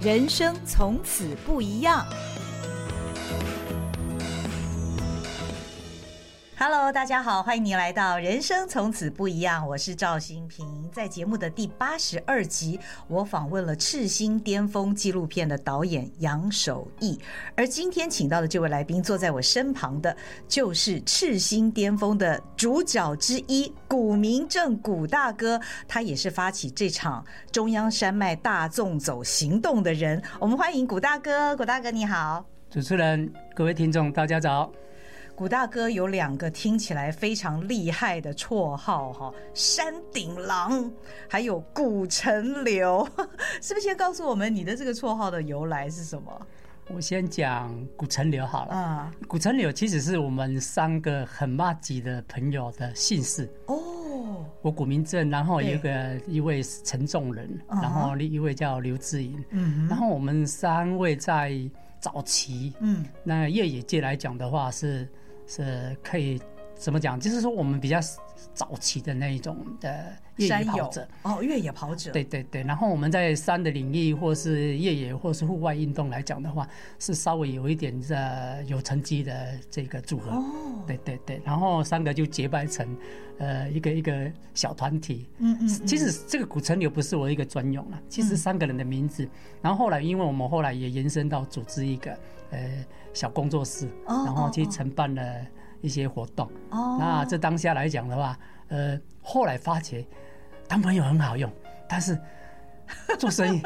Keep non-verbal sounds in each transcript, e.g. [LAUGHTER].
人生从此不一样。Hello，大家好，欢迎您来到《人生从此不一样》，我是赵新平。在节目的第八十二集，我访问了《赤心巅峰》纪录片的导演杨守义，而今天请到的这位来宾，坐在我身旁的，就是《赤心巅峰》的主角之一古明正古大哥，他也是发起这场中央山脉大纵走行动的人。我们欢迎古大哥，古大哥你好，主持人，各位听众，大家早。古大哥有两个听起来非常厉害的绰号哈，山顶狼，还有古城流，[LAUGHS] 是不是先告诉我们你的这个绰号的由来是什么？我先讲古城流好了。啊，古城流其实是我们三个很麻吉的朋友的姓氏。哦，我古明正，然后有个一位陈仲仁，然后另一位叫刘志颖。嗯，然后我们三位在早期，嗯，那越野界来讲的话是。是可以怎么讲？就是说，我们比较早期的那一种的越野跑者哦，越野跑者。对对对。然后我们在山的领域，或是越野，或是户外运动来讲的话，是稍微有一点的有成绩的这个组合。哦。对对对。然后三个就结拜成呃一个一个小团体。嗯嗯。其实这个古城流不是我一个专用了，其实三个人的名字。然后后来，因为我们后来也延伸到组织一个呃小工作室，然后去承办了。一些活动，哦那这当下来讲的话，呃，后来发觉当朋友很好用，但是。[LAUGHS] 做生意，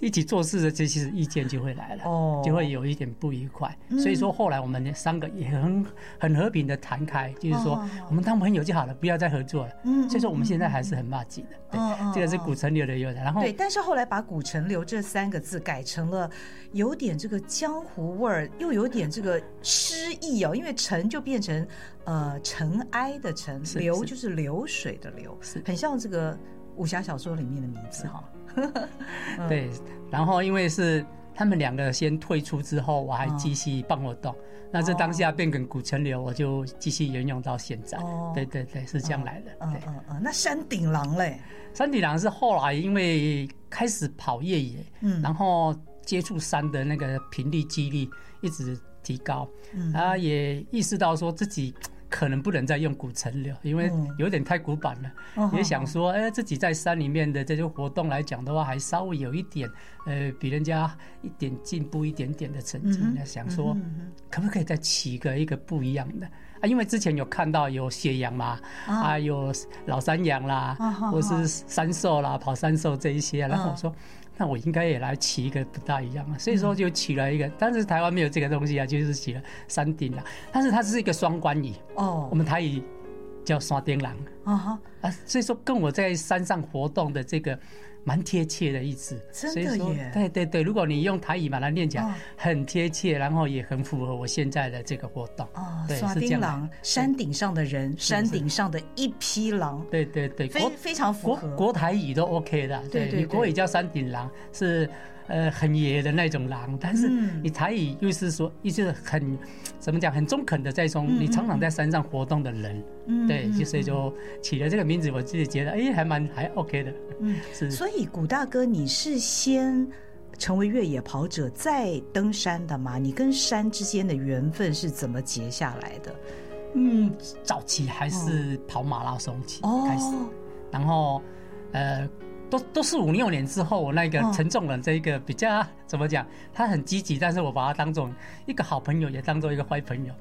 一起做事的这些意见就会来了，哦，就会有一点不愉快。所以说后来我们三个也很很和平的谈开，就是说我们当朋友就好了，不要再合作了。嗯，所以说我们现在还是很麻吉的。对，这个是古城流的由来。然后对，但是后来把古城流这三个字改成了有点这个江湖味儿，又有点这个诗意哦，因为城就变成呃尘埃的尘，流就是流水的流，是很像这个。武侠小说里面的名字哈，[LAUGHS] 对，然后因为是他们两个先退出之后，我还继续办活动，那这当下变成古城流，我就继续沿用到现在。对对对，是这样来的。嗯嗯嗯，那山顶狼嘞？山顶狼是后来因为开始跑越野，嗯，然后接触山的那个频率、几率一直提高，嗯，啊，也意识到说自己。可能不能再用古城了，因为有点太古板了。嗯、也想说，哎，自己在山里面的这些活动来讲的话，还稍微有一点，呃，比人家一点进步一点点的成绩。嗯、哼想说，可不可以再起个一个不一样的啊？因为之前有看到有斜阳嘛，啊，啊，有老山羊啦，啊、或是山兽啦，跑山兽这一些。然后我说。那我应该也来起一个不大一样啊，所以说就起了一个，但是台湾没有这个东西啊，就是起了山顶啊，但是它是一个双关语哦，我们台语叫山顶狼啊哈。啊，所以说跟我在山上活动的这个。蛮贴切的意思，真的耶！对对对，如果你用台语把它念起来，很贴切，然后也很符合我现在的这个活动。哦，对，是这样。狼，山顶上的人，山顶上的一匹狼。对对对，非非常符合。国国台语都 OK 的，对你国语叫山顶狼是。呃，很野的那种狼，但是你台语又是说，又是很怎么讲，很中肯的这种，你常常在山上活动的人，嗯，对，所以就起了这个名字，我自己觉得，哎，还蛮还 OK 的，嗯，是。所以古大哥，你是先成为越野跑者再登山的吗？你跟山之间的缘分是怎么结下来的？嗯，早期还是跑马拉松起开始，然后呃。都都是五六年之后，我那个陈仲仁这一个比较怎么讲？他很积极，但是我把他当做一个好朋友，也当做一个坏朋友。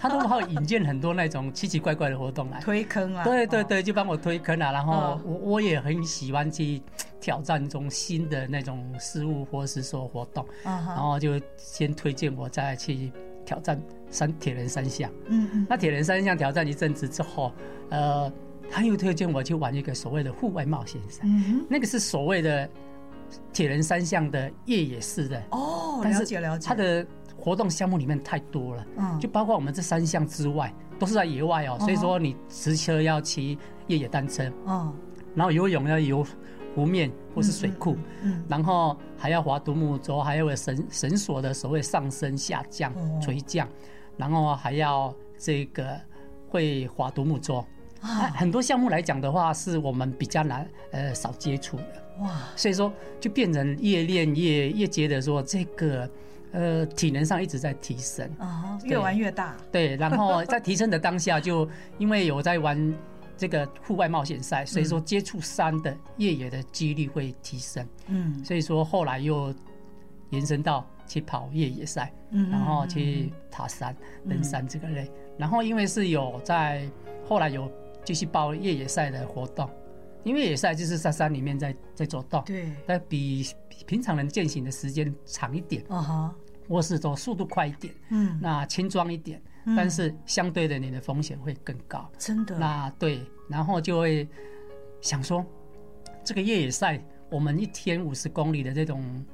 他都把我引荐很多那种奇奇怪怪的活动来推坑啊。对对对，就帮我推坑啊。然后我我也很喜欢去挑战一种新的那种事物或是说活动。然后就先推荐我再去挑战三铁人三项。嗯嗯。那铁人三项挑战一阵子之后，呃。他又推荐我去玩一个所谓的户外冒险赛，嗯、那个是所谓的铁人三项的越野式的。哦，了解了解。他的活动项目里面太多了，嗯，就包括我们这三项之外，都是在野外哦。所以说你骑车要骑越野单车，嗯，然后游泳要游湖面或是水库，嗯，然后还要划独木舟，还有绳绳索的所谓上升下降垂降，然后还要这个会划独木舟。很多项目来讲的话，是我们比较难呃少接触的。哇，所以说就变成越练越越觉得说这个呃体能上一直在提升啊，越玩越大。对，然后在提升的当下，就因为有在玩这个户外冒险赛，[LAUGHS] 所以说接触山的越野的几率会提升。嗯，所以说后来又延伸到去跑越野赛，嗯，然后去爬山、登山这个类。然后因为是有在后来有继续包越野赛的活动。因为越野赛就是在山里面在在走动，对，但比平常人健行的时间长一点，啊哈，或是走速度快一点，嗯，那轻装一点，但是相对的你的风险会更高，真的。那对，然后就会想说，这个越野赛，我们一天五十公里的这种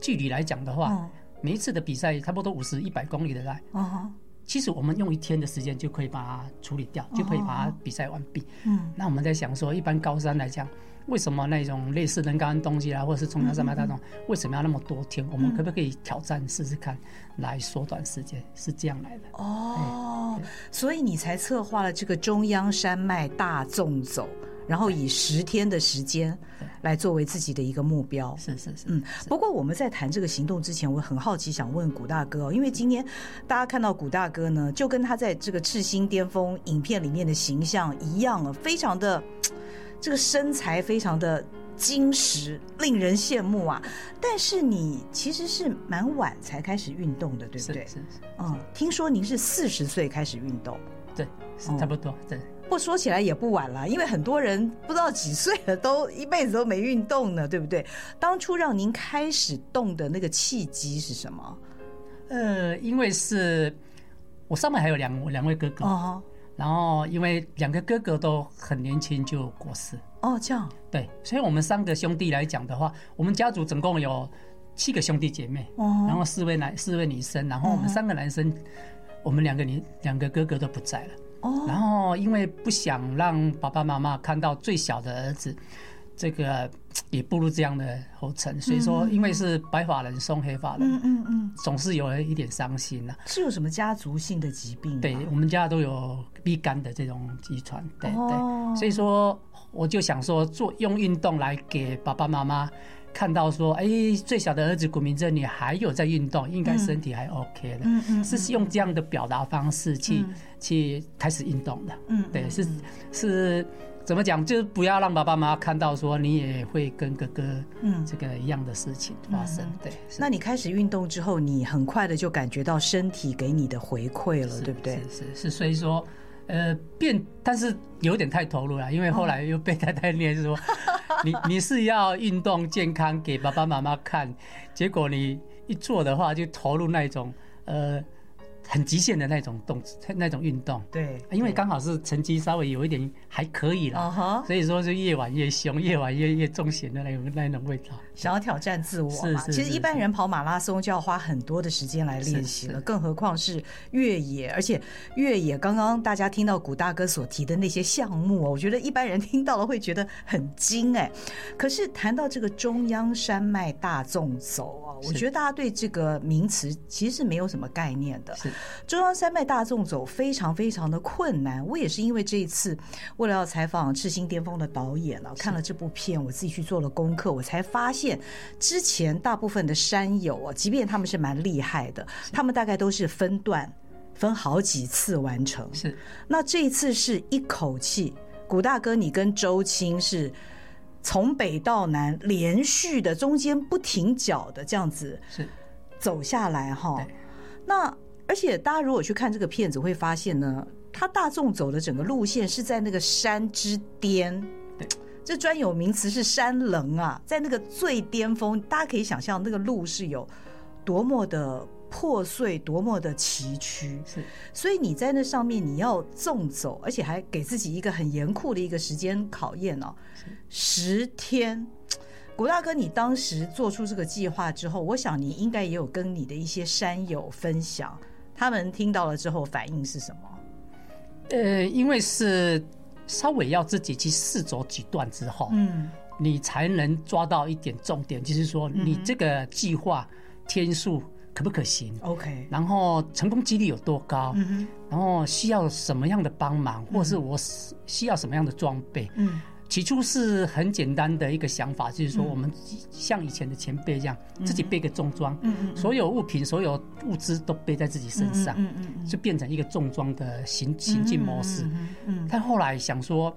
距离来讲的话，每一次的比赛差不多五十一百公里的来，啊哈。其实我们用一天的时间就可以把它处理掉，就可以把它比赛完毕。嗯，那我们在想说，一般高山来讲，为什么那种类似能高的东西啦，或者是中央山脉大众，为什么要那么多天？我们可不可以挑战试试看，来缩短时间？是这样来的。哦，所以你才策划了这个中央山脉大纵走。然后以十天的时间来作为自己的一个目标。是是是。嗯，不过我们在谈这个行动之前，我很好奇，想问古大哥，哦因为今天大家看到古大哥呢，就跟他在这个赤心巅峰影片里面的形象一样啊，非常的这个身材非常的精实，令人羡慕啊。但是你其实是蛮晚才开始运动的，对不对？是是。嗯，听说您是四十岁开始运动。对，差不多。对。不说起来也不晚了，因为很多人不知道几岁了，都一辈子都没运动呢，对不对？当初让您开始动的那个契机是什么？呃，因为是我上面还有两两位哥哥，哦，然后因为两个哥哥都很年轻就过世，哦，这样，对，所以我们三个兄弟来讲的话，我们家族总共有七个兄弟姐妹，哦，然后四位男四位女生，然后我们三个男生，我们两个女两个哥哥都不在了。然后，因为不想让爸爸妈妈看到最小的儿子，这个也步入这样的后尘，所以说，因为是白发人送黑发人，嗯嗯嗯，总是有了一点伤心啊。是有什么家族性的疾病？对，我们家都有 B 肝的这种遗传，对对，所以说我就想说，做用运动来给爸爸妈妈。看到说，哎，最小的儿子古明正，你还有在运动，应该身体还 OK 的，嗯嗯，是用这样的表达方式去去开始运动的，嗯，对，是是怎么讲？就是不要让爸爸妈妈看到说你也会跟哥哥嗯这个一样的事情发生，对。那你开始运动之后，你很快的就感觉到身体给你的回馈了，对不对？是是是，所以说。呃，变，但是有点太投入了，因为后来又被太太念说，[LAUGHS] 哦、你你是要运动健康给爸爸妈妈看，结果你一做的话就投入那种呃。很极限的那种动，那种运动，对，因为刚好是成绩稍微有一点还可以了，所以说就越玩越凶，越玩越越重险的那种那种味道。想要挑战自我嘛？其实一般人跑马拉松就要花很多的时间来练习了，更何况是越野，而且越野刚刚大家听到古大哥所提的那些项目，我觉得一般人 [LAUGHS] 听到了会觉得很惊哎。可是谈到这个中央山脉大纵走啊，我觉得大家对这个名词其实是没有什么概念的。中央山脉大纵走非常非常的困难，我也是因为这一次为了要采访赤心巅峰的导演了，看了这部片，我自己去做了功课，我才发现之前大部分的山友啊，即便他们是蛮厉害的，他们大概都是分段分好几次完成。是，那这一次是一口气，古大哥你跟周青是从北到南连续的，中间不停脚的这样子是走下来哈，那。而且大家如果去看这个片子，会发现呢，他大众走的整个路线是在那个山之巅，对，这专有名词是山棱啊，在那个最巅峰，大家可以想象那个路是有多么的破碎，多么的崎岖。是，所以你在那上面你要纵走，而且还给自己一个很严酷的一个时间考验哦，十天。古大哥，你当时做出这个计划之后，我想你应该也有跟你的一些山友分享。他们听到了之后反应是什么？呃，因为是稍微要自己去试走几段之后，嗯，你才能抓到一点重点，就是说你这个计划天数可不可行？OK，然后成功几率有多高？嗯，然后需要什么样的帮忙，或是我需要什么样的装备？嗯，起初是很简单的一个想法，就是说我们像以前的前辈一样，自己背个重装，所有物品、所有物资都背在自己身上，就变成一个重装的行行进模式。但后来想说，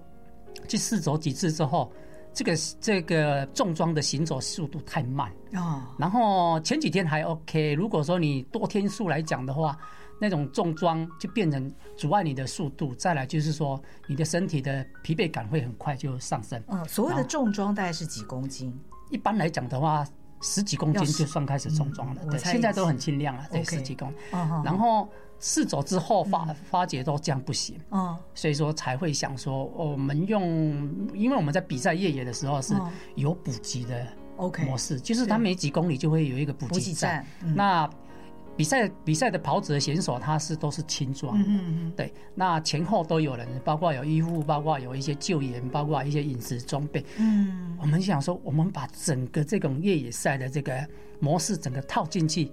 去试走几次之后。这个这个重装的行走速度太慢哦，然后前几天还 OK。如果说你多天数来讲的话，那种重装就变成阻碍你的速度。再来就是说，你的身体的疲惫感会很快就上升。嗯，所谓的重装大概是几公斤？一般来讲的话，十几公斤就算开始重装了。对，现在都很轻量了，对，十几公斤。然后。试走之后发发觉都这样不行，嗯，所以说才会想说，我们用，因为我们在比赛越野的时候是有补给的 OK 模式，就是他每几公里就会有一个补给站。那比赛比赛的跑者选手他是都是轻装，嗯嗯，对，那前后都有人，包括有医护，包括有一些救援，包括一些饮食装备。嗯，我们想说，我们把整个这种越野赛的这个模式整个套进去。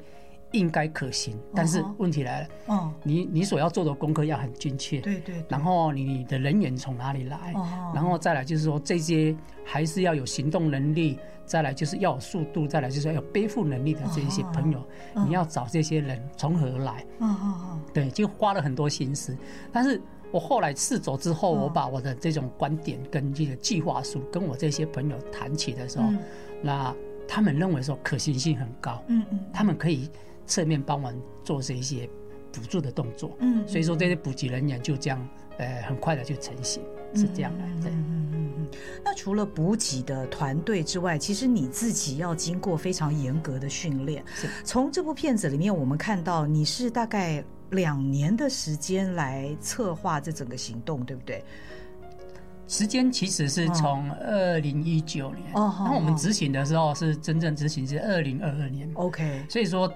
应该可行，但是问题来了，哦，你你所要做的功课要很精确，对对，然后你的人员从哪里来，然后再来就是说这些还是要有行动能力，再来就是要有速度，再来就是要有背负能力的这一些朋友，你要找这些人从何而来？对，就花了很多心思。但是我后来试走之后，我把我的这种观点跟这个计划书跟我这些朋友谈起的时候，那他们认为说可行性很高，嗯嗯，他们可以。侧面帮忙做这一些补助的动作，嗯，所以说这些补给人员就这样，呃，很快的就成型，是这样的，对，嗯嗯。那除了补给的团队之外，其实你自己要经过非常严格的训练。是。从这部片子里面，我们看到你是大概两年的时间来策划这整个行动，对不对？时间其实是从二零一九年，哦，那我们执行的时候是真正执行是二零二二年，OK，所以说。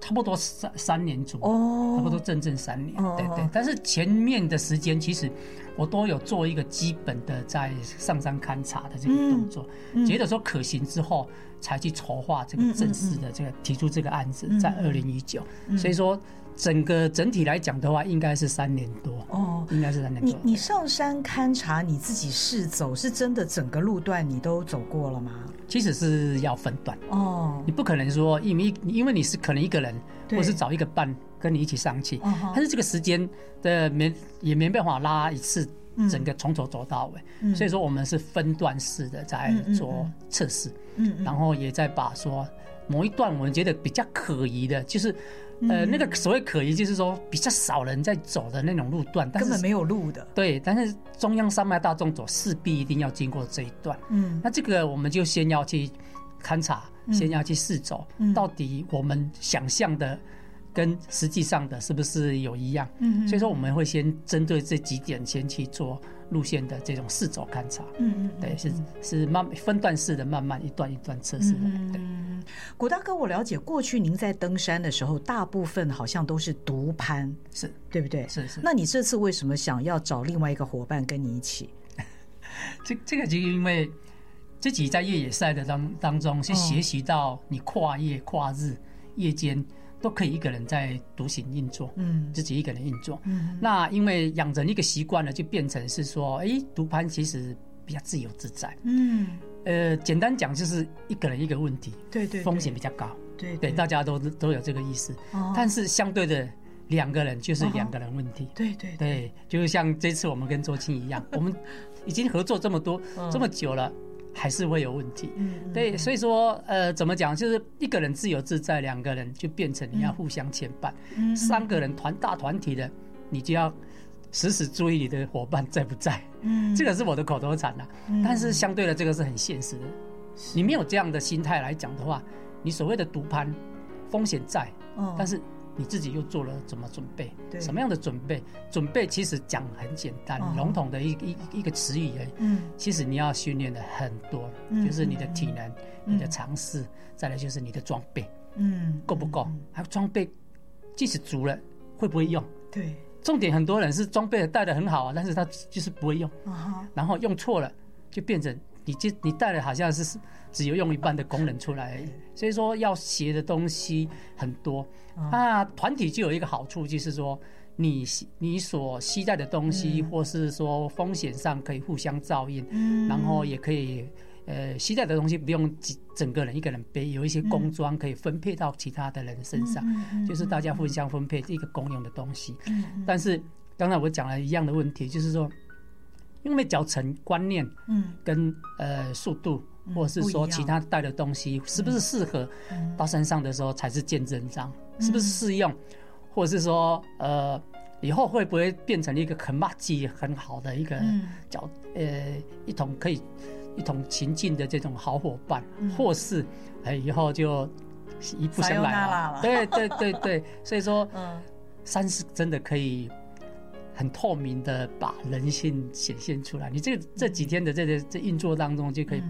差不多三三年左右，差不多整整三年，对对。但是前面的时间，其实我都有做一个基本的在上山勘察的这个动作，觉得说可行之后，才去筹划这个正式的这个提出这个案子，在二零一九。所以说。整个整体来讲的话，应该是三年多哦，应该是三年多。你你上山勘察，你自己试走，是真的整个路段你都走过了吗？其实是要分段哦，你不可能说因为因为你是可能一个人，或是找一个伴跟你一起上去，但是这个时间的没也没办法拉一次整个从头走到尾，所以说我们是分段式的在做测试，嗯，然后也在把说某一段我们觉得比较可疑的，就是。呃，那个所谓可疑，就是说比较少人在走的那种路段，根本没有路的。对，但是中央山脉大众走势必一定要经过这一段。嗯，那这个我们就先要去勘察，先要去试走，到底我们想象的跟实际上的是不是有一样？嗯，所以说我们会先针对这几点先去做。路线的这种试走勘察，嗯嗯，对，是是慢分段式的，慢慢一段一段测试的。对，古大哥，我了解过去您在登山的时候，大部分好像都是独攀，是对不对？是是。那你这次为什么想要找另外一个伙伴跟你一起？[LAUGHS] 这这个就因为自己在越野赛的当当中，是学习到你跨夜跨日夜间。都可以一个人在独行运作，嗯，自己一个人运作，嗯，那因为养成一个习惯了，就变成是说，哎，独攀其实比较自由自在，嗯，呃，简单讲就是一个人一个问题，对对，风险比较高，对对，大家都都有这个意思，但是相对的两个人就是两个人问题，对对对，就像这次我们跟周青一样，[LAUGHS] 我们已经合作这么多这么久了。还是会有问题，嗯，对，所以说，呃，怎么讲，就是一个人自由自在，两个人就变成你要互相牵绊，嗯，三个人团大团体的，你就要时时注意你的伙伴在不在，嗯，这个是我的口头禅了，但是相对的，这个是很现实的，你没有这样的心态来讲的话，你所谓的独攀，风险在，但是。你自己又做了怎么准备？对，什么样的准备？准备其实讲很简单，笼统的一一一个词语而已。嗯，其实你要训练的很多，就是你的体能、你的常识，再来就是你的装备，嗯，够不够？还有装备，即使足了，会不会用？对，重点很多人是装备带的很好啊，但是他就是不会用，然后用错了，就变成。你就你带了好像是只有用一半的功能出来，所以说要学的东西很多。那团体就有一个好处，就是说你你所携带的东西，或是说风险上可以互相照应，嗯，然后也可以。呃，携带的东西不用整个人一个人背，有一些工装可以分配到其他的人身上，就是大家互相分配一个公用的东西。但是刚才我讲了一样的问题，就是说，因为脚程观念，嗯，跟呃速度，或者是说其他带的东西是不是适合到山上的时候才是见真章，是不是适用，或者是说呃以后会不会变成一个很麻吉很好的一个脚呃一同可以。一同前进的这种好伙伴，嗯、或是哎以后就一步相来了。对对对对，所以说，[LAUGHS] 嗯，山是真的可以很透明的把人性显现出来。你这这几天的这个这运作当中，就可以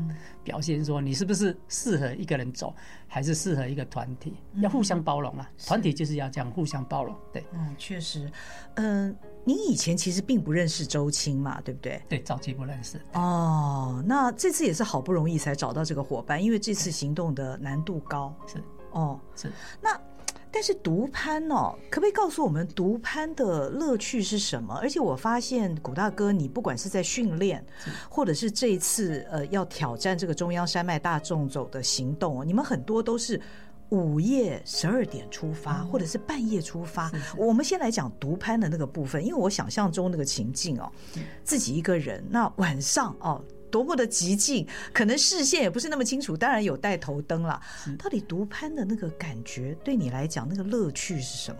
表现说你是不是适合一个人走，还是适合一个团体，要互相包容啊。团体就是要这样互相包容。对，嗯，确实，嗯。你以前其实并不认识周青嘛，对不对？对，早期不认识。哦，那这次也是好不容易才找到这个伙伴，因为这次行动的难度高。是哦，是。那但是独攀哦，可不可以告诉我们独攀的乐趣是什么？而且我发现古大哥，你不管是在训练，或者是这一次呃要挑战这个中央山脉大众走的行动，你们很多都是。午夜十二点出发，或者是半夜出发。我们先来讲独攀的那个部分，因为我想象中那个情境哦，自己一个人，那晚上哦，多么的极尽，可能视线也不是那么清楚。当然有带头灯了。到底独攀的那个感觉，对你来讲，那个乐趣是什么？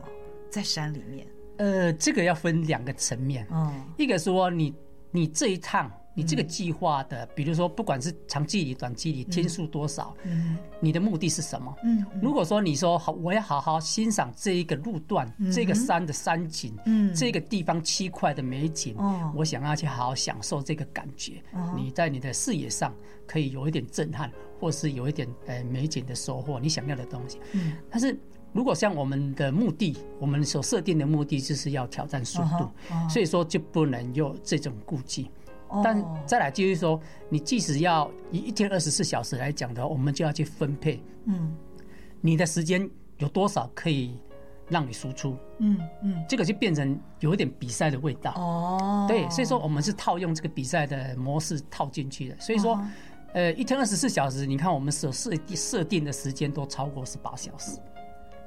在山里面，呃，这个要分两个层面。嗯，一个说你你这一趟。你这个计划的，比如说，不管是长距离、短距离，天数多少，你的目的是什么？如果说你说好，我要好好欣赏这一个路段，这个山的山景，这个地方七块的美景，我想要去好好享受这个感觉。你在你的视野上可以有一点震撼，或是有一点呃美景的收获，你想要的东西。嗯。但是如果像我们的目的，我们所设定的目的就是要挑战速度，所以说就不能有这种顾忌。但再来就是说，你即使要以一天二十四小时来讲的话，我们就要去分配，嗯，你的时间有多少可以让你输出，嗯嗯，这个就变成有一点比赛的味道，哦，对，所以说我们是套用这个比赛的模式套进去的，所以说，呃，一天二十四小时，你看我们所设设定的时间都超过十八小时。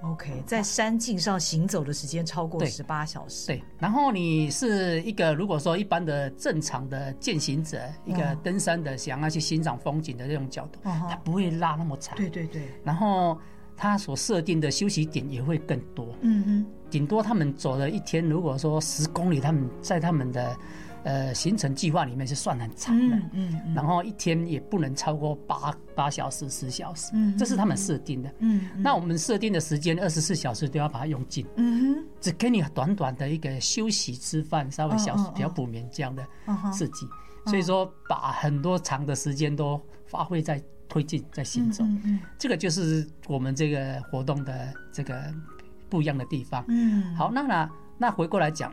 OK，在山径上行走的时间超过十八小时。对，然后你是一个如果说一般的正常的践行者，一个登山的想要去欣赏风景的这种角度，它不会拉那么长。对对对。然后他所设定的休息点也会更多。嗯哼。顶多他们走了一天，如果说十公里，他们在他们的。呃，行程计划里面是算很长的，嗯嗯，然后一天也不能超过八八小时、十小时，嗯，这是他们设定的，嗯，那我们设定的时间二十四小时都要把它用尽，嗯哼，只给你短短的一个休息、吃饭、稍微小比较补眠这样的刺激，所以说把很多长的时间都发挥在推进、在行走，嗯，这个就是我们这个活动的这个不一样的地方，嗯，好，那那那回过来讲。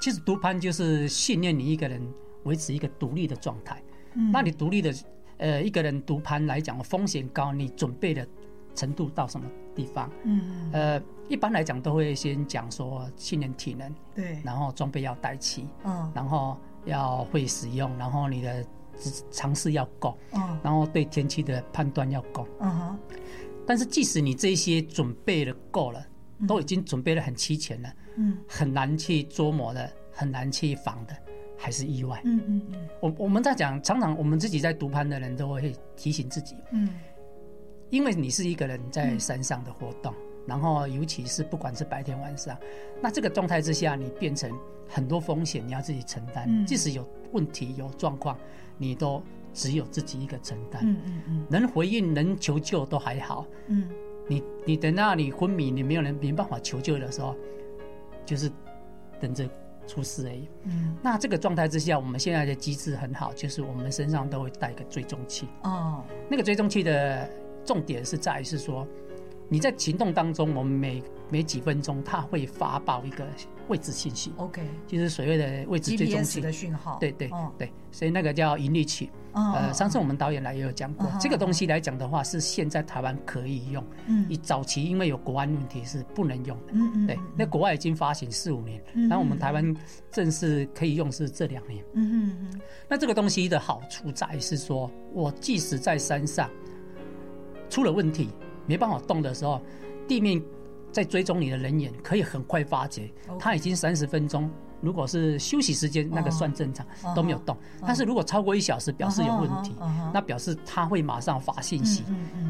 其实独攀就是训练你一个人维持一个独立的状态。嗯，那你独立的，呃，一个人独攀来讲，风险高，你准备的程度到什么地方？嗯，呃，一般来讲都会先讲说训练体能，对，然后装备要带齐，嗯，然后要会使用，然后你的尝试要够，嗯，然后对天气的判断要够，嗯哼。但是即使你这些准备的够了，都已经准备的很齐全了。嗯，很难去捉摸的，很难去防的，还是意外。嗯嗯嗯。我我们在讲，常常我们自己在读盘的人都会提醒自己，嗯，因为你是一个人在山上的活动，然后尤其是不管是白天晚上，那这个状态之下，你变成很多风险你要自己承担，即使有问题有状况，你都只有自己一个承担。嗯嗯嗯。能回应能求救都还好。嗯。你你等到你昏迷，你没有人没办法求救的时候。就是等着出事而已。嗯，那这个状态之下，我们现在的机制很好，就是我们身上都会带一个追踪器。哦，那个追踪器的重点是在于是说，你在行动当中，我们每每几分钟，它会发报一个位置信息，OK，就是所谓的位置追踪器的讯号，对对对，所以那个叫引力器。呃，上次我们导演来也有讲过，这个东西来讲的话，是现在台湾可以用。嗯，以早期因为有国安问题是不能用的。嗯嗯，对，那国外已经发行四五年，然后我们台湾正式可以用是这两年。嗯嗯嗯，那这个东西的好处在是说，我即使在山上出了问题，没办法动的时候，地面在追踪你的人眼可以很快发觉，他已经三十分钟。如果是休息时间，那个算正常，都没有动。但是如果超过一小时，表示有问题，那表示他会马上发信息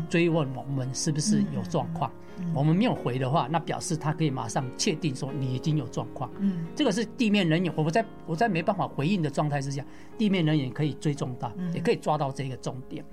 追问我们是不是有状况。我们没有回的话，那表示他可以马上确定说你已经有状况。这个是地面人员，我在我在没办法回应的状态之下，地面人员可以追踪到，也可以抓到这个重点。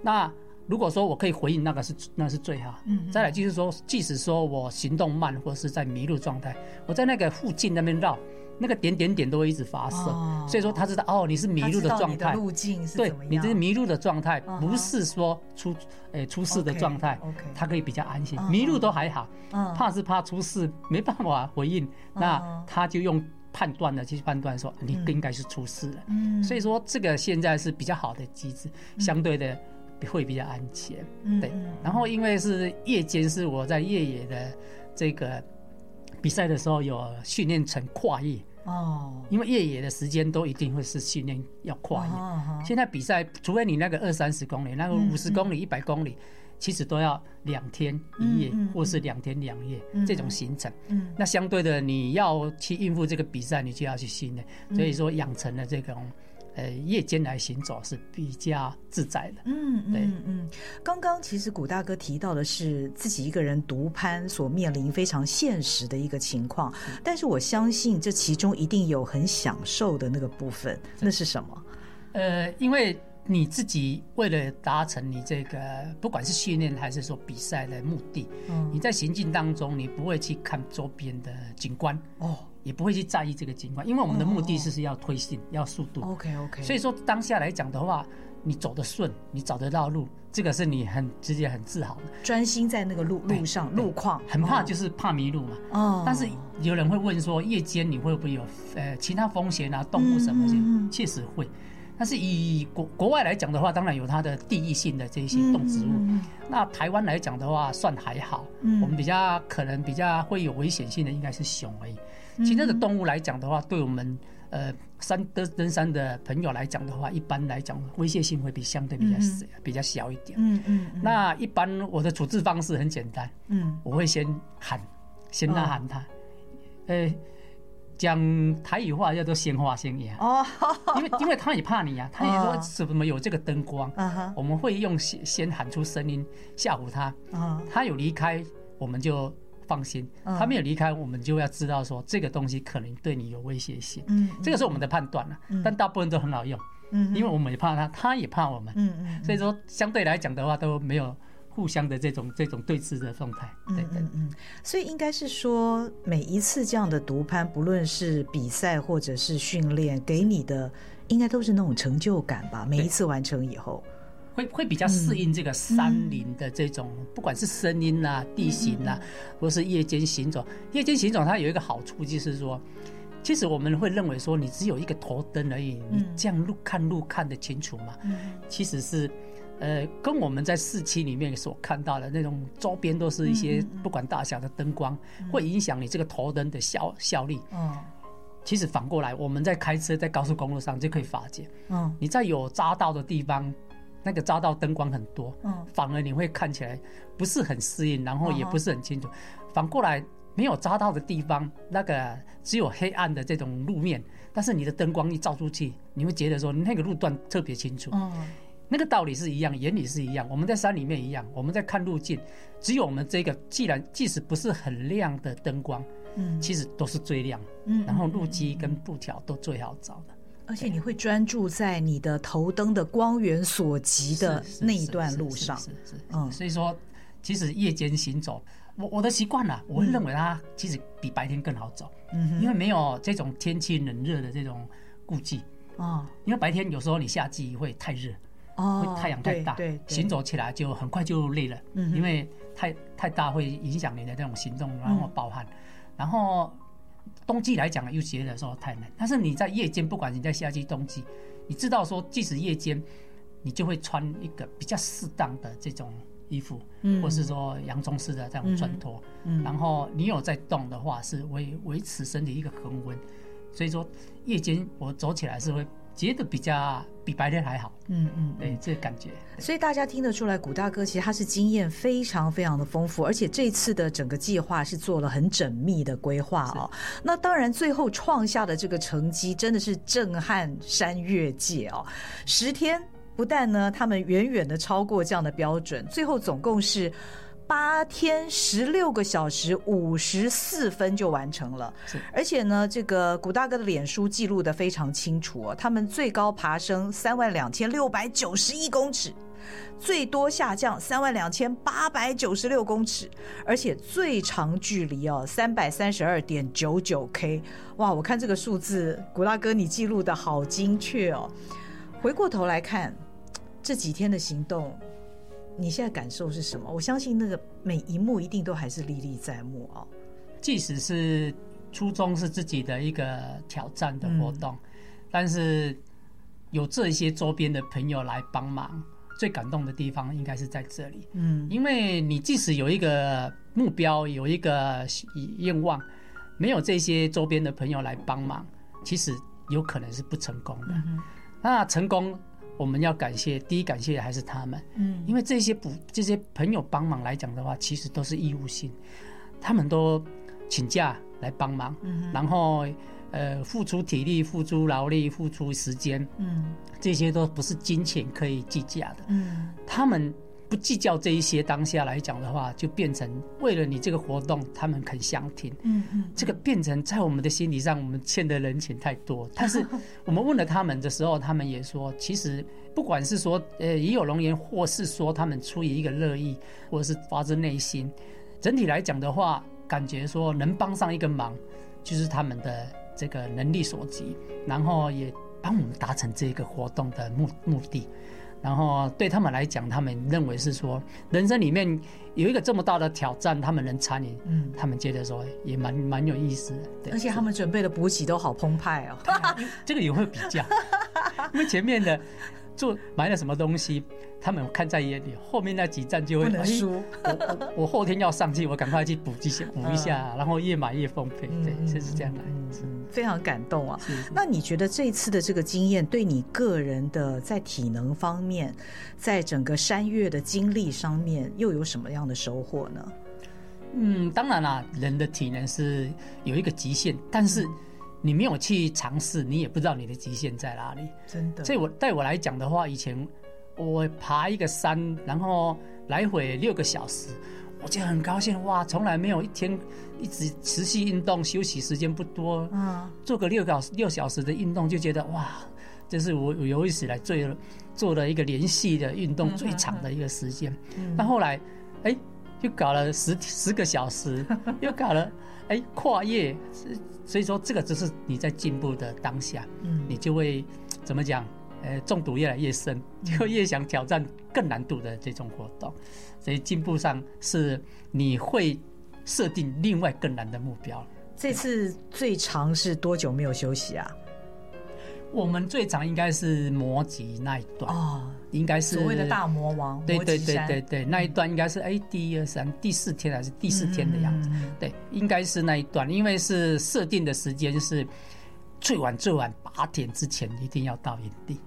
那如果说我可以回应，那个是那是最好。再来就是说，即使说我行动慢或是在迷路状态，我在那个附近那边绕。那个点点点都会一直发射，所以说他知道哦，你是迷路的状态，路径是对，你这是迷路的状态，不是说出诶出事的状态，他可以比较安心。迷路都还好，怕是怕出事没办法回应，那他就用判断的去判断说你应该是出事了。所以说这个现在是比较好的机制，相对的会比较安全。对，然后因为是夜间是我在越野的这个比赛的时候有训练成跨越。哦，因为越野的时间都一定会是训练要跨越。现在比赛，除非你那个二三十公里，那个五十公里、一百公里，其实都要两天一夜，或是两天两夜这种行程。那相对的，你要去应付这个比赛，你就要去训练。所以说，养成了这种。呃，夜间来行走是比较自在的。嗯，对，嗯，刚刚其实古大哥提到的是自己一个人独攀所面临非常现实的一个情况，但是我相信这其中一定有很享受的那个部分，那是什么？呃，因为你自己为了达成你这个不管是训练还是说比赛的目的，嗯，你在行进当中你不会去看周边的景观哦。也不会去在意这个情况，因为我们的目的是是要推进，oh. 要速度。OK OK。所以说当下来讲的话，你走得顺，你找得到路，这个是你很直接很自豪的。专心在那个路路上路况，很怕就是怕迷路嘛。哦。Oh. 但是有人会问说，夜间你会不会有呃其他风险啊？动物什么的？确实会。但是以国国外来讲的话，当然有它的地域性的这些动植物。那台湾来讲的话，算还好。我们比较可能比较会有危险性的，应该是熊而已。其他的动物来讲的话，对我们呃山登登山的朋友来讲的话，一般来讲威胁性会比相对比较小，比较小一点。嗯嗯。那一般我的处置方式很简单，嗯，我会先喊，先呐喊他，呃，讲台语话叫做先话先言哦，因为因为他也怕你呀，他也说怎么有这个灯光，我们会用先先喊出声音吓唬他，他有离开我们就。放心，他没有离开，我们就要知道说这个东西可能对你有威胁性。嗯，这个是我们的判断了。但大部分都很好用，嗯，因为我们也怕他，他也怕我们。嗯嗯，所以说相对来讲的话都没有互相的这种这种对峙的状态。对对嗯，所以应该是说每一次这样的独攀，不论是比赛或者是训练，给你的应该都是那种成就感吧？每一次完成以后。会会比较适应这个山林的这种，不管是声音啊、地形啊，或是夜间行走。夜间行走它有一个好处，就是说，其实我们会认为说，你只有一个头灯而已，你这样路看路看得清楚嘛？其实是，呃，跟我们在市区里面所看到的那种周边都是一些不管大小的灯光，会影响你这个头灯的效效力。嗯，其实反过来，我们在开车在高速公路上就可以发现，嗯，你在有匝道的地方。那个匝道灯光很多，嗯，反而你会看起来不是很适应，然后也不是很清楚。反过来没有匝道的地方，那个只有黑暗的这种路面，但是你的灯光一照出去，你会觉得说那个路段特别清楚。嗯，那个道理是一样，原理是一样。我们在山里面一样，我们在看路径，只有我们这个既然即使不是很亮的灯光，嗯，其实都是最亮，嗯，然后路基跟布条都最好找的。而且你会专注在你的头灯的光源所及的那一段路上，是是，嗯，所以说，其实夜间行走，我我的习惯了，我会认为它其实比白天更好走，嗯，因为没有这种天气冷热的这种顾忌，哦，因为白天有时候你夏季会太热，哦，会太阳太大，对，行走起来就很快就累了，嗯，因为太太大会影响你的这种行动，然后暴汗，然后。冬季来讲又觉得说太冷，但是你在夜间，不管你在夏季、冬季，你知道说，即使夜间，你就会穿一个比较适当的这种衣服，嗯，或是说洋葱式的这种穿脱，嗯，然后你有在动的话，是维维持身体一个恒温，所以说夜间我走起来是会。觉得比较比白天还好，嗯嗯，对，这个感觉。所以大家听得出来，古大哥其实他是经验非常非常的丰富，而且这次的整个计划是做了很缜密的规划哦。那当然，最后创下的这个成绩真的是震撼山岳界哦。十天不但呢，他们远远的超过这样的标准，最后总共是。八天十六个小时五十四分就完成了，而且呢，这个古大哥的脸书记录得非常清楚哦。他们最高爬升三万两千六百九十一公尺，最多下降三万两千八百九十六公尺，而且最长距离哦三百三十二点九九 K。哇，我看这个数字，古大哥你记录的好精确哦。回过头来看这几天的行动。你现在感受是什么？我相信那个每一幕一定都还是历历在目哦。即使是初衷是自己的一个挑战的活动，嗯、但是有这一些周边的朋友来帮忙，最感动的地方应该是在这里。嗯，因为你即使有一个目标，有一个愿望，没有这些周边的朋友来帮忙，其实有可能是不成功的。嗯、那成功。我们要感谢，第一感谢的还是他们，嗯，因为这些补这些朋友帮忙来讲的话，其实都是义务性，他们都请假来帮忙，嗯，然后呃付出体力、付出劳力、付出时间，嗯，这些都不是金钱可以计价的，嗯，他们。不计较这一些，当下来讲的话，就变成为了你这个活动，他们肯相挺。嗯嗯，这个变成在我们的心理上，我们欠的人情太多。但是 [LAUGHS] 我们问了他们的时候，他们也说，其实不管是说呃也有容颜，或是说他们出于一个乐意，或者是发自内心，整体来讲的话，感觉说能帮上一个忙，就是他们的这个能力所及，然后也帮我们达成这个活动的目目的。然后对他们来讲，他们认为是说，人生里面有一个这么大的挑战，他们能参与，嗯，他们觉得说也蛮蛮有意思的。对，而且他们准备的补给都好澎湃哦。[LAUGHS] 这个也会比较，因为前面的。做买了什么东西，他们看在眼里，后面那几站就会不能输。我我 [LAUGHS] 我后天要上去，我赶快去补一下，补一下，然后越买越丰沛。对，就是这样来。嗯，非常感动啊。那你觉得这次的这个经验，对你个人的在体能方面，在整个山岳的经历上面，又有什么样的收获呢？嗯，当然啦，人的体能是有一个极限，但是。你没有去尝试，你也不知道你的极限在哪里。真的，所以我对我来讲的话，以前我爬一个山，然后来回六个小时，我就很高兴哇！从来没有一天一直持续运动，休息时间不多，嗯，做个六个六小时的运动，就觉得哇，这是我有史以来最做了一个连续的运动最长的一个时间。那、嗯、后来，哎，又搞了十十个小时，[LAUGHS] 又搞了哎跨越。所以说，这个只是你在进步的当下，嗯，你就会怎么讲？呃，中毒越来越深，就越想挑战更难度的这种活动。所以进步上是你会设定另外更难的目标。这次最长是多久没有休息啊？我们最长应该是摩吉那一段哦，应该是所谓的大魔王。对对对对对，那一段应该是哎，第一二三第四天还是第四天的样子？对，应该是那一段，因为是设定的时间是最晚最晚八点之前一定要到营地。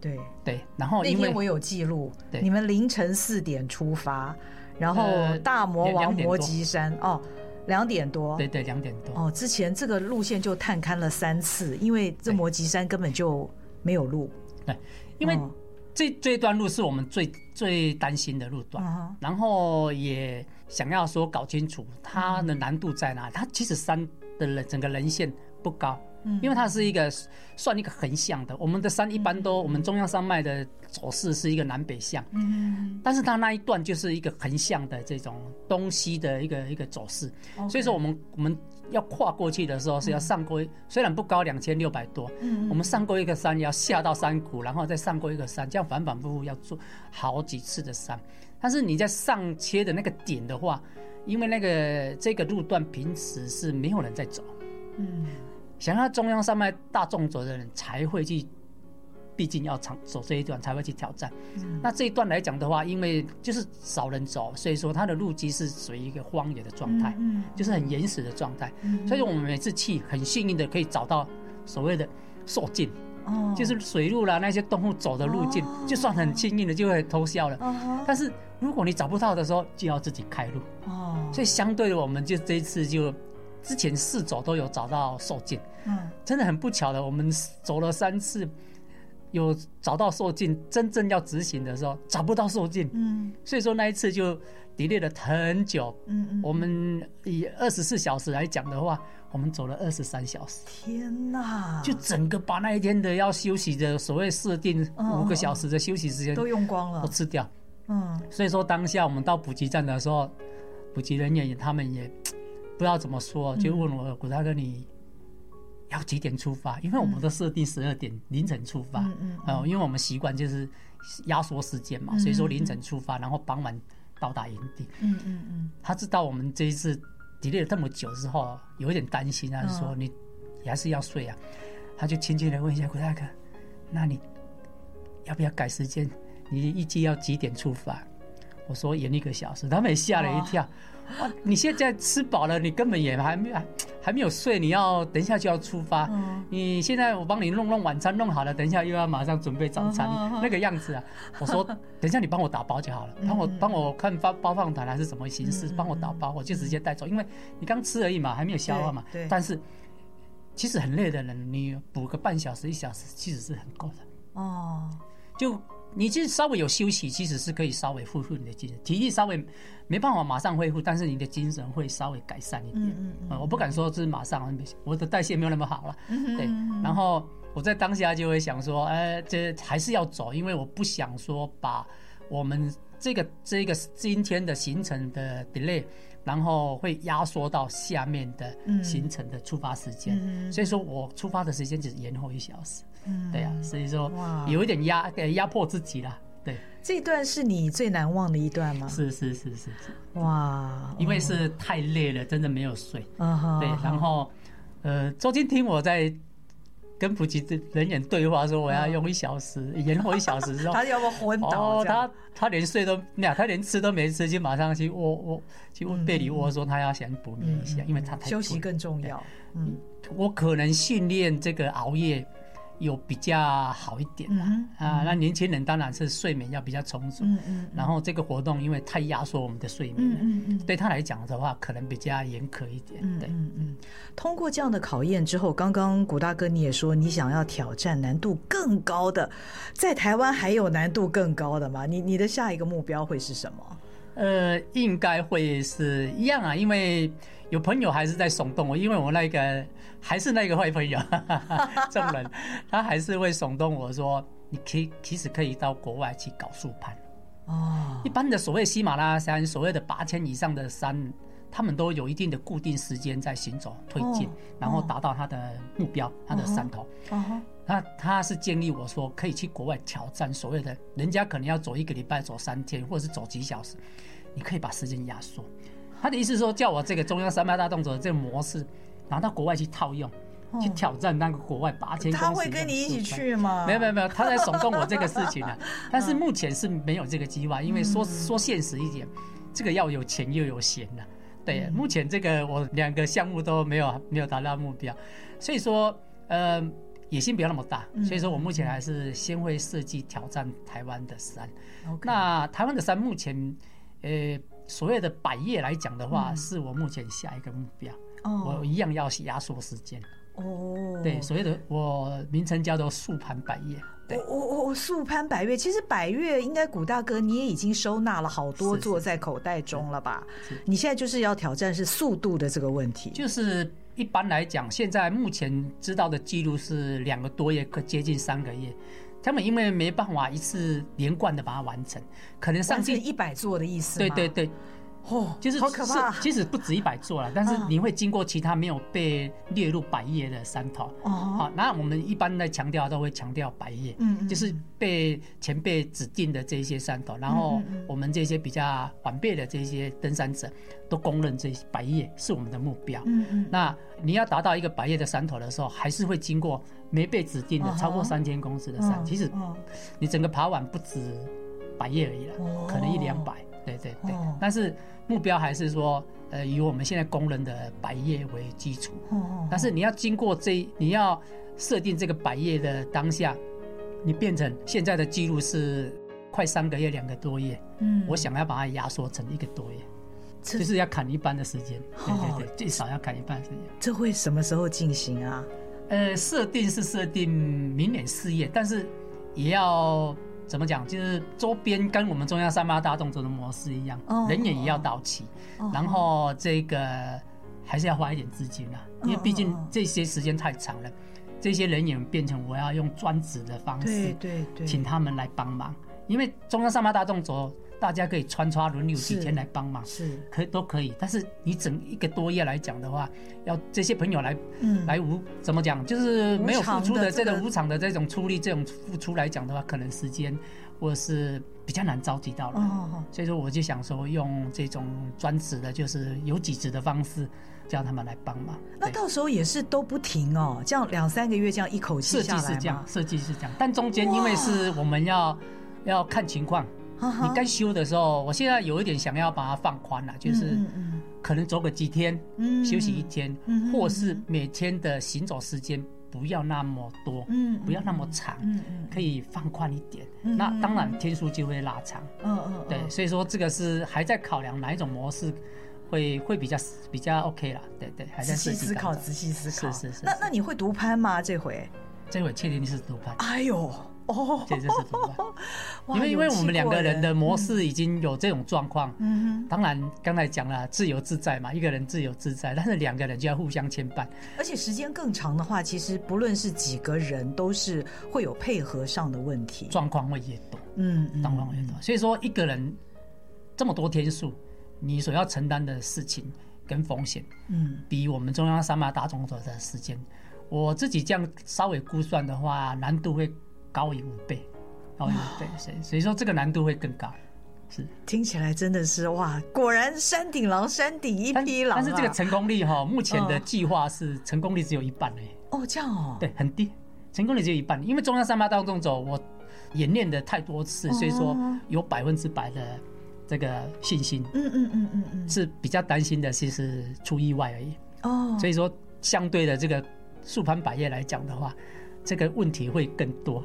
对对，然后那天我有记录，你们凌晨四点出发，然后大魔王摩吉山哦。两点多，对对，两点多。哦，之前这个路线就探勘了三次，因为这摩吉山根本就没有路。对，因为这这一段路是我们最最担心的路段，然后也想要说搞清楚它的难度在哪。它其实山的人整个人线不高。因为它是一个算一个横向的，我们的山一般都，我们中央山脉的走势是一个南北向，嗯，但是它那一段就是一个横向的这种东西的一个一个走势，所以说我们我们要跨过去的时候是要上过，虽然不高两千六百多，嗯，我们上过一个山要下到山谷，然后再上过一个山，这样反反复复要做好几次的山，但是你在上切的那个点的话，因为那个这个路段平时是没有人在走。嗯，想要中央山脉大纵走的人才会去。毕竟要长走这一段才会去挑战。嗯、那这一段来讲的话，因为就是少人走，所以说它的路基是属于一个荒野的状态，就是很原始的状态。嗯、所以说我们每次去很幸运的可以找到所谓的兽径，哦、就是水路啦那些动物走的路径，哦、就算很幸运的就会偷笑了。哦、但是如果你找不到的时候，就要自己开路。哦，所以相对的，我们就这一次就之前四走都有找到受尽。嗯，真的很不巧的，我们走了三次。有找到受尽，真正要执行的时候找不到受尽，嗯，所以说那一次就 delay 了很久，嗯嗯，我们以二十四小时来讲的话，我们走了二十三小时，天哪，就整个把那一天的要休息的所谓设定五个小时的休息时间都用光了，都吃掉，嗯，所以说当下我们到补给站的时候，补给人员他们也不知道怎么说，就问我古大哥你。要几点出发？因为我们都设定十二点凌晨出发，嗯嗯，因为我们习惯就是压缩时间嘛，所以说凌晨出发，然后傍晚到达营地。嗯嗯嗯。他知道我们这一次 delay 了这么久之后，有一点担心，他就说：“你你还是要睡啊？”他就轻轻的问一下古大哥：“那你要不要改时间？你预计要几点出发？”我说：“延一个小时。”他们也吓了一跳。哇！[LAUGHS] 你现在吃饱了，你根本也还没有还没有睡，你要等一下就要出发。嗯、你现在我帮你弄弄晚餐弄好了，等一下又要马上准备早餐，嗯、那个样子啊。我说，[LAUGHS] 等一下你帮我打包就好了，帮我帮我看发包放团还是什么形式，帮我打包，我就直接带走，因为你刚吃而已嘛，还没有消化嘛。对。但是其实很累的人，你补个半小时一小时，其实是很够的。哦。就。你其实稍微有休息，其实是可以稍微恢复你的精神，体力稍微没办法马上恢复，但是你的精神会稍微改善一点。嗯嗯嗯。我不敢说是马上，我的代谢没有那么好了。嗯对。然后我在当下就会想说，哎，这还是要走，因为我不想说把我们这个这个今天的行程的 delay，然后会压缩到下面的行程的出发时间。嗯。所以说我出发的时间只是延后一小时。嗯，对呀、啊，所以说有一点压，对，压迫自己了。对，这一段是你最难忘的一段吗？是是是是是。哇，因为是太累了，真的没有睡。嗯对，然后呃，周金听我在跟补给人员对话说，我要用一小时延后一小时之后，[LAUGHS] 他要不昏倒？哦，他他连睡都没有，他连吃都没吃，就马上去窝窝去问贝里窝说他要想补眠一下，因为他太休息更重要。嗯，我可能训练这个熬夜。有比较好一点啦，嗯嗯、啊，那年轻人当然是睡眠要比较充足，嗯嗯嗯、然后这个活动因为太压缩我们的睡眠，嗯嗯嗯、对他来讲的话可能比较严苛一点。对，嗯嗯嗯、通过这样的考验之后，刚刚古大哥你也说你想要挑战难度更高的，在台湾还有难度更高的吗？你你的下一个目标会是什么？呃，应该会是一样啊，因为。有朋友还是在耸动我，因为我那个还是那个坏朋友，[LAUGHS] 这种人，[LAUGHS] 他还是会耸动我说，你可以其实可以到国外去搞速攀。哦，一般的所谓喜马拉雅山，所谓的八千以上的山，他们都有一定的固定时间在行走推进，然后达到他的目标，他的山头。哦，那他是建议我说，可以去国外挑战所谓的，人家可能要走一个礼拜，走三天，或者是走几小时，你可以把时间压缩。他的意思说，叫我这个中央山脉大动作的这个模式拿到国外去套用，去挑战那个国外八千公里。他会跟你一起去吗？没有没有没有，他在耸动我这个事情啊。[LAUGHS] 但是目前是没有这个计划，因为说说现实一点，这个要有钱又有闲的。对，目前这个我两个项目都没有没有达到目标，所以说呃野心不要那么大。所以说我目前还是先会设计挑战台湾的山。那台湾的山目前呃。所谓的百岳来讲的话，是我目前下一个目标。我一样要压缩时间。哦，对，所谓的我名称叫做速攀百岳。对，哦哦哦，速攀百岳，其实百岳应该古大哥你也已经收纳了好多座在口袋中了吧？你现在就是要挑战是速度的这个问题。就是一般来讲，现在目前知道的记录是两个多月，可接近三个月。他们因为没办法一次连贯的把它完成，可能上去一百座的意思。对对对，哦，就是好可怕。其实不止一百座了，但是你会经过其他没有被列入百叶的山头。哦，好，那我们一般在强调都会强调百叶，嗯，就是被前辈指定的这些山头，然后我们这些比较晚辈的这些登山者都公认这些百叶是我们的目标。嗯嗯，那你要达到一个百叶的山头的时候，还是会经过没被指定的超过三千公尺的山。其实你整个爬完不止百叶而已了，可能一两百。对对对，但是目标还是说，呃，以我们现在工人的百岳为基础。但是你要经过这，你要设定这个百岳的当下，你变成现在的记录是快三个月，两个多月。嗯，我想要把它压缩成一个多月，就是要砍一半的时间。对对对，最少要砍一半的时间。这会什么时候进行啊？呃，设定是设定明年四月，但是也要。怎么讲？就是周边跟我们中央三八大动作的模式一样，人员也要到齐，然后这个还是要花一点资金啊，因为毕竟这些时间太长了，这些人也变成我要用专职的方式，对对，请他们来帮忙，因为中央三八大纵走。大家可以穿插轮流几天来帮忙，是可都可以。但是你整一个多月来讲的话，要这些朋友来，嗯，来无怎么讲，就是没有付出的这个无偿的这种出力，这种付出来讲的话，可能时间或者是比较难召集到了。哦，所以说我就想说，用这种专职的，就是有几职的方式，叫他们来帮忙。那到时候也是都不停哦，这样两三个月这样一口气下来。设计是这样，设计是这样，但中间因为是我们要要看情况。你该休的时候，我现在有一点想要把它放宽了，就是可能走个几天，休息一天，或是每天的行走时间不要那么多，不要那么长，可以放宽一点。那当然天数就会拉长。嗯嗯，对，所以说这个是还在考量哪一种模式会会比较比较 OK 了。对对，还在仔细思考，仔细思考。是是是。那那你会独攀吗？这回？这回确定是独攀。哎呦。哦，因为因为我们两个人的模式已经有这种状况。嗯，当然刚才讲了自由自在嘛，一个人自由自在，但是两个人就要互相牵绊。而且时间更长的话，其实不论是几个人，都是会有配合上的问题，状况会越多。嗯，状况会越多。所以说一个人这么多天数，你所要承担的事情跟风险，嗯，比我们中央山脉打总所的时间，我自己这样稍微估算的话，难度会。高于五倍，高于五倍，所以所以说这个难度会更高，是听起来真的是哇，果然山顶狼，山顶一匹狼啊。但是这个成功率哈，目前的计划是成功率只有一半哎。哦，这样哦。对，很低，成功率只有一半，因为中央山脉大纵走，我演练的太多次，所以说有百分之百的这个信心。嗯嗯嗯嗯嗯，是比较担心的，其实出意外而已。哦，所以说相对的这个速攀百叶来讲的话。这个问题会更多，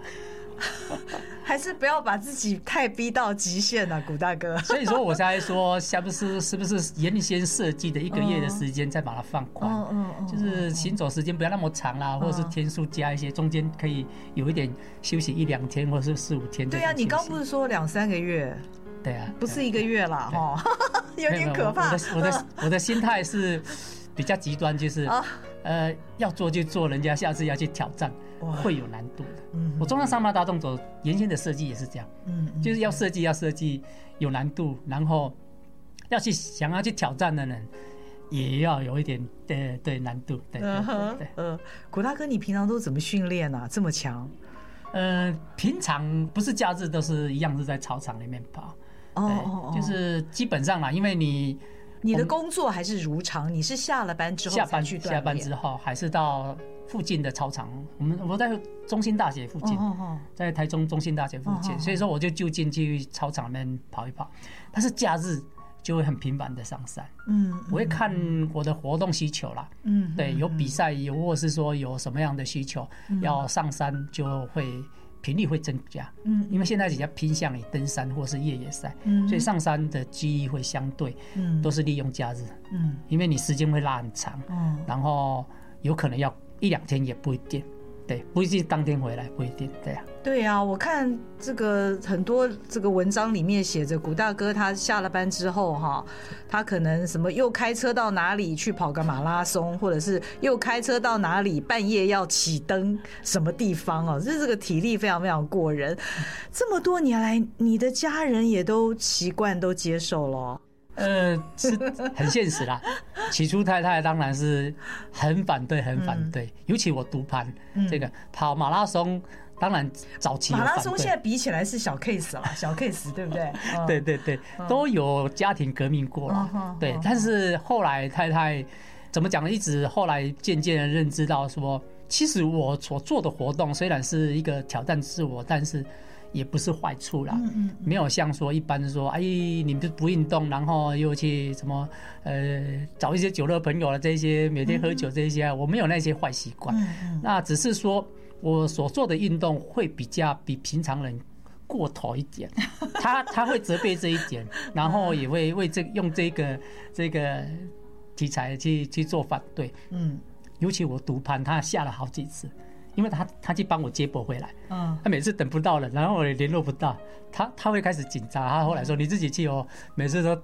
[LAUGHS] 还是不要把自己太逼到极限了，啊，古大哥。[LAUGHS] 所以说，我才说，是不是是不是原先设计的一个月的时间，再把它放宽，嗯嗯就是行走时间不要那么长啦，或者是天数加一些，中间可以有一点休息一两天，或者是四五天。对啊，你刚不是说两三个月？对啊，不是一个月啦哈，[LAUGHS] 有点可怕。我的我的我的心态是比较极端，就是呃，要做就做，人家下次要去挑战。会有难度的。嗯，我中央三八大动作原先的设计也是这样。嗯，就是要设计要设计有难度，然后要去想要去挑战的人，也要有一点对对难度。对对对。呃，古大哥，你平常都怎么训练啊？这么强？呃，平常不是假日都是一样是在操场里面跑。哦，就是基本上啦，因为你你的工作还是如常，你是下了班之后下班去下班之后还是到。附近的操场，我们我在中心大学附近，在台中中心大学附近，所以说我就就近去操场里面跑一跑。但是假日就会很频繁的上山，嗯，我会看我的活动需求啦，嗯，对，有比赛，有或是说有什么样的需求要上山，就会频率会增加，嗯，因为现在比较偏向于登山或是越野赛，嗯，所以上山的机遇会相对，嗯，都是利用假日，嗯，因为你时间会拉很长，嗯，然后有可能要。一两天也不一定，对，不一定当天回来，不一定，对呀、啊。对呀、啊，我看这个很多这个文章里面写着，古大哥他下了班之后哈，他可能什么又开车到哪里去跑个马拉松，或者是又开车到哪里半夜要起灯什么地方哦，这这个体力非常非常过人。这么多年来，你的家人也都习惯都接受了。呃，是很现实啦。起初太太当然是很反对，很反对。尤其我独攀这个跑马拉松，当然早期马拉松现在比起来是小 case 了，[LAUGHS] 小 case 对不对？[LAUGHS] 对对对，都有家庭革命过了。对，但是后来太太怎么讲呢？一直后来渐渐的认知到说，其实我所做的活动虽然是一个挑战自我，但是。也不是坏处啦，没有像说一般说，哎，你们不运动，然后又去什么，呃，找一些酒肉朋友了这些，每天喝酒这些，我没有那些坏习惯。那只是说我所做的运动会比较比平常人过头一点，[LAUGHS] 他他会责备这一点，[LAUGHS] 然后也会为这用这个这个题材去去做反对。嗯，尤其我读盘，他下了好几次。因为他他去帮我接驳回来，嗯，他每次等不到了，然后我也联络不到他，他会开始紧张。他后来说：“你自己去哦。”每次都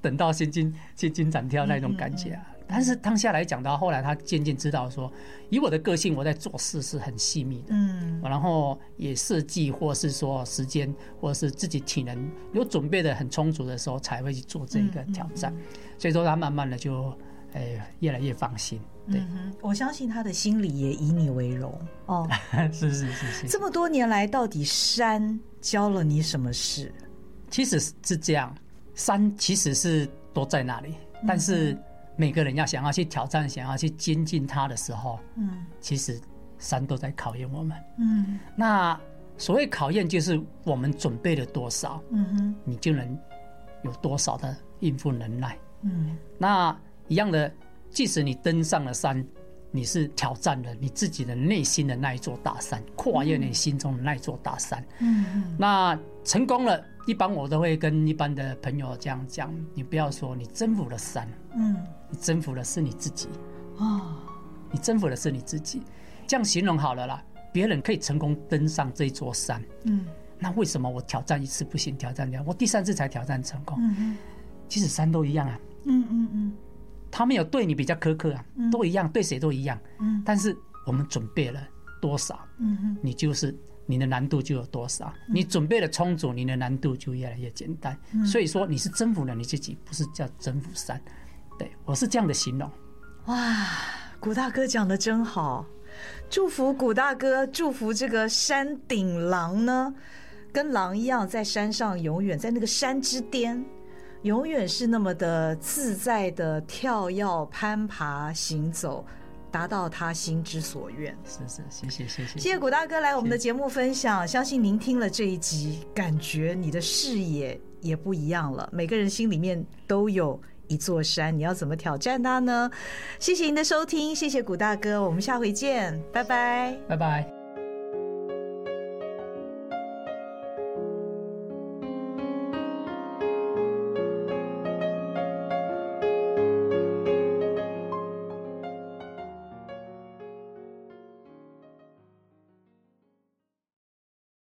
等到心惊心惊胆跳那种感觉啊。但是当下来讲到后来，他渐渐知道说，以我的个性，我在做事是很细密的，嗯，然后也设计或是说时间或是自己体能有准备的很充足的时候，才会去做这个挑战。所以说，他慢慢的就。哎，越来越放心。对，我相信他的心里也以你为荣哦。[LAUGHS] 是是是是。这么多年来，到底山教了你什么事？其实是这样，山其实是都在那里，但是每个人要想要去挑战、想要去精进它的时候，嗯，其实山都在考验我们。嗯，那所谓考验，就是我们准备了多少，嗯哼，你就能有多少的应付能耐。嗯，那。一样的，即使你登上了山，你是挑战了你自己的内心的那一座大山，跨越你心中的那一座大山。嗯嗯。那成功了，一般我都会跟一般的朋友这样讲：你不要说你征服了山，嗯，你征服的是你自己。哦，你征服的是你自己，这样形容好了啦。别人可以成功登上这座山，嗯，那为什么我挑战一次不行？挑战两，我第三次才挑战成功。嗯嗯。其实山都一样啊。嗯嗯嗯。他没有对你比较苛刻啊，都一样，对谁都一样。嗯，但是我们准备了多少，嗯，你就是你的难度就有多少。你准备的充足，你的难度就越来越简单。所以说你是征服了你自己，不是叫征服山。对，我是这样的形容。哇，古大哥讲的真好，祝福古大哥，祝福这个山顶狼呢，跟狼一样，在山上永远在那个山之巅。永远是那么的自在的跳跃、攀爬、行走，达到他心之所愿。是是，谢谢谢谢。谢谢古大哥来我们的节目分享，相信您听了这一集，感觉你的视野也不一样了。每个人心里面都有一座山，你要怎么挑战它呢？谢谢您的收听，谢谢古大哥，我们下回见，拜拜，拜拜。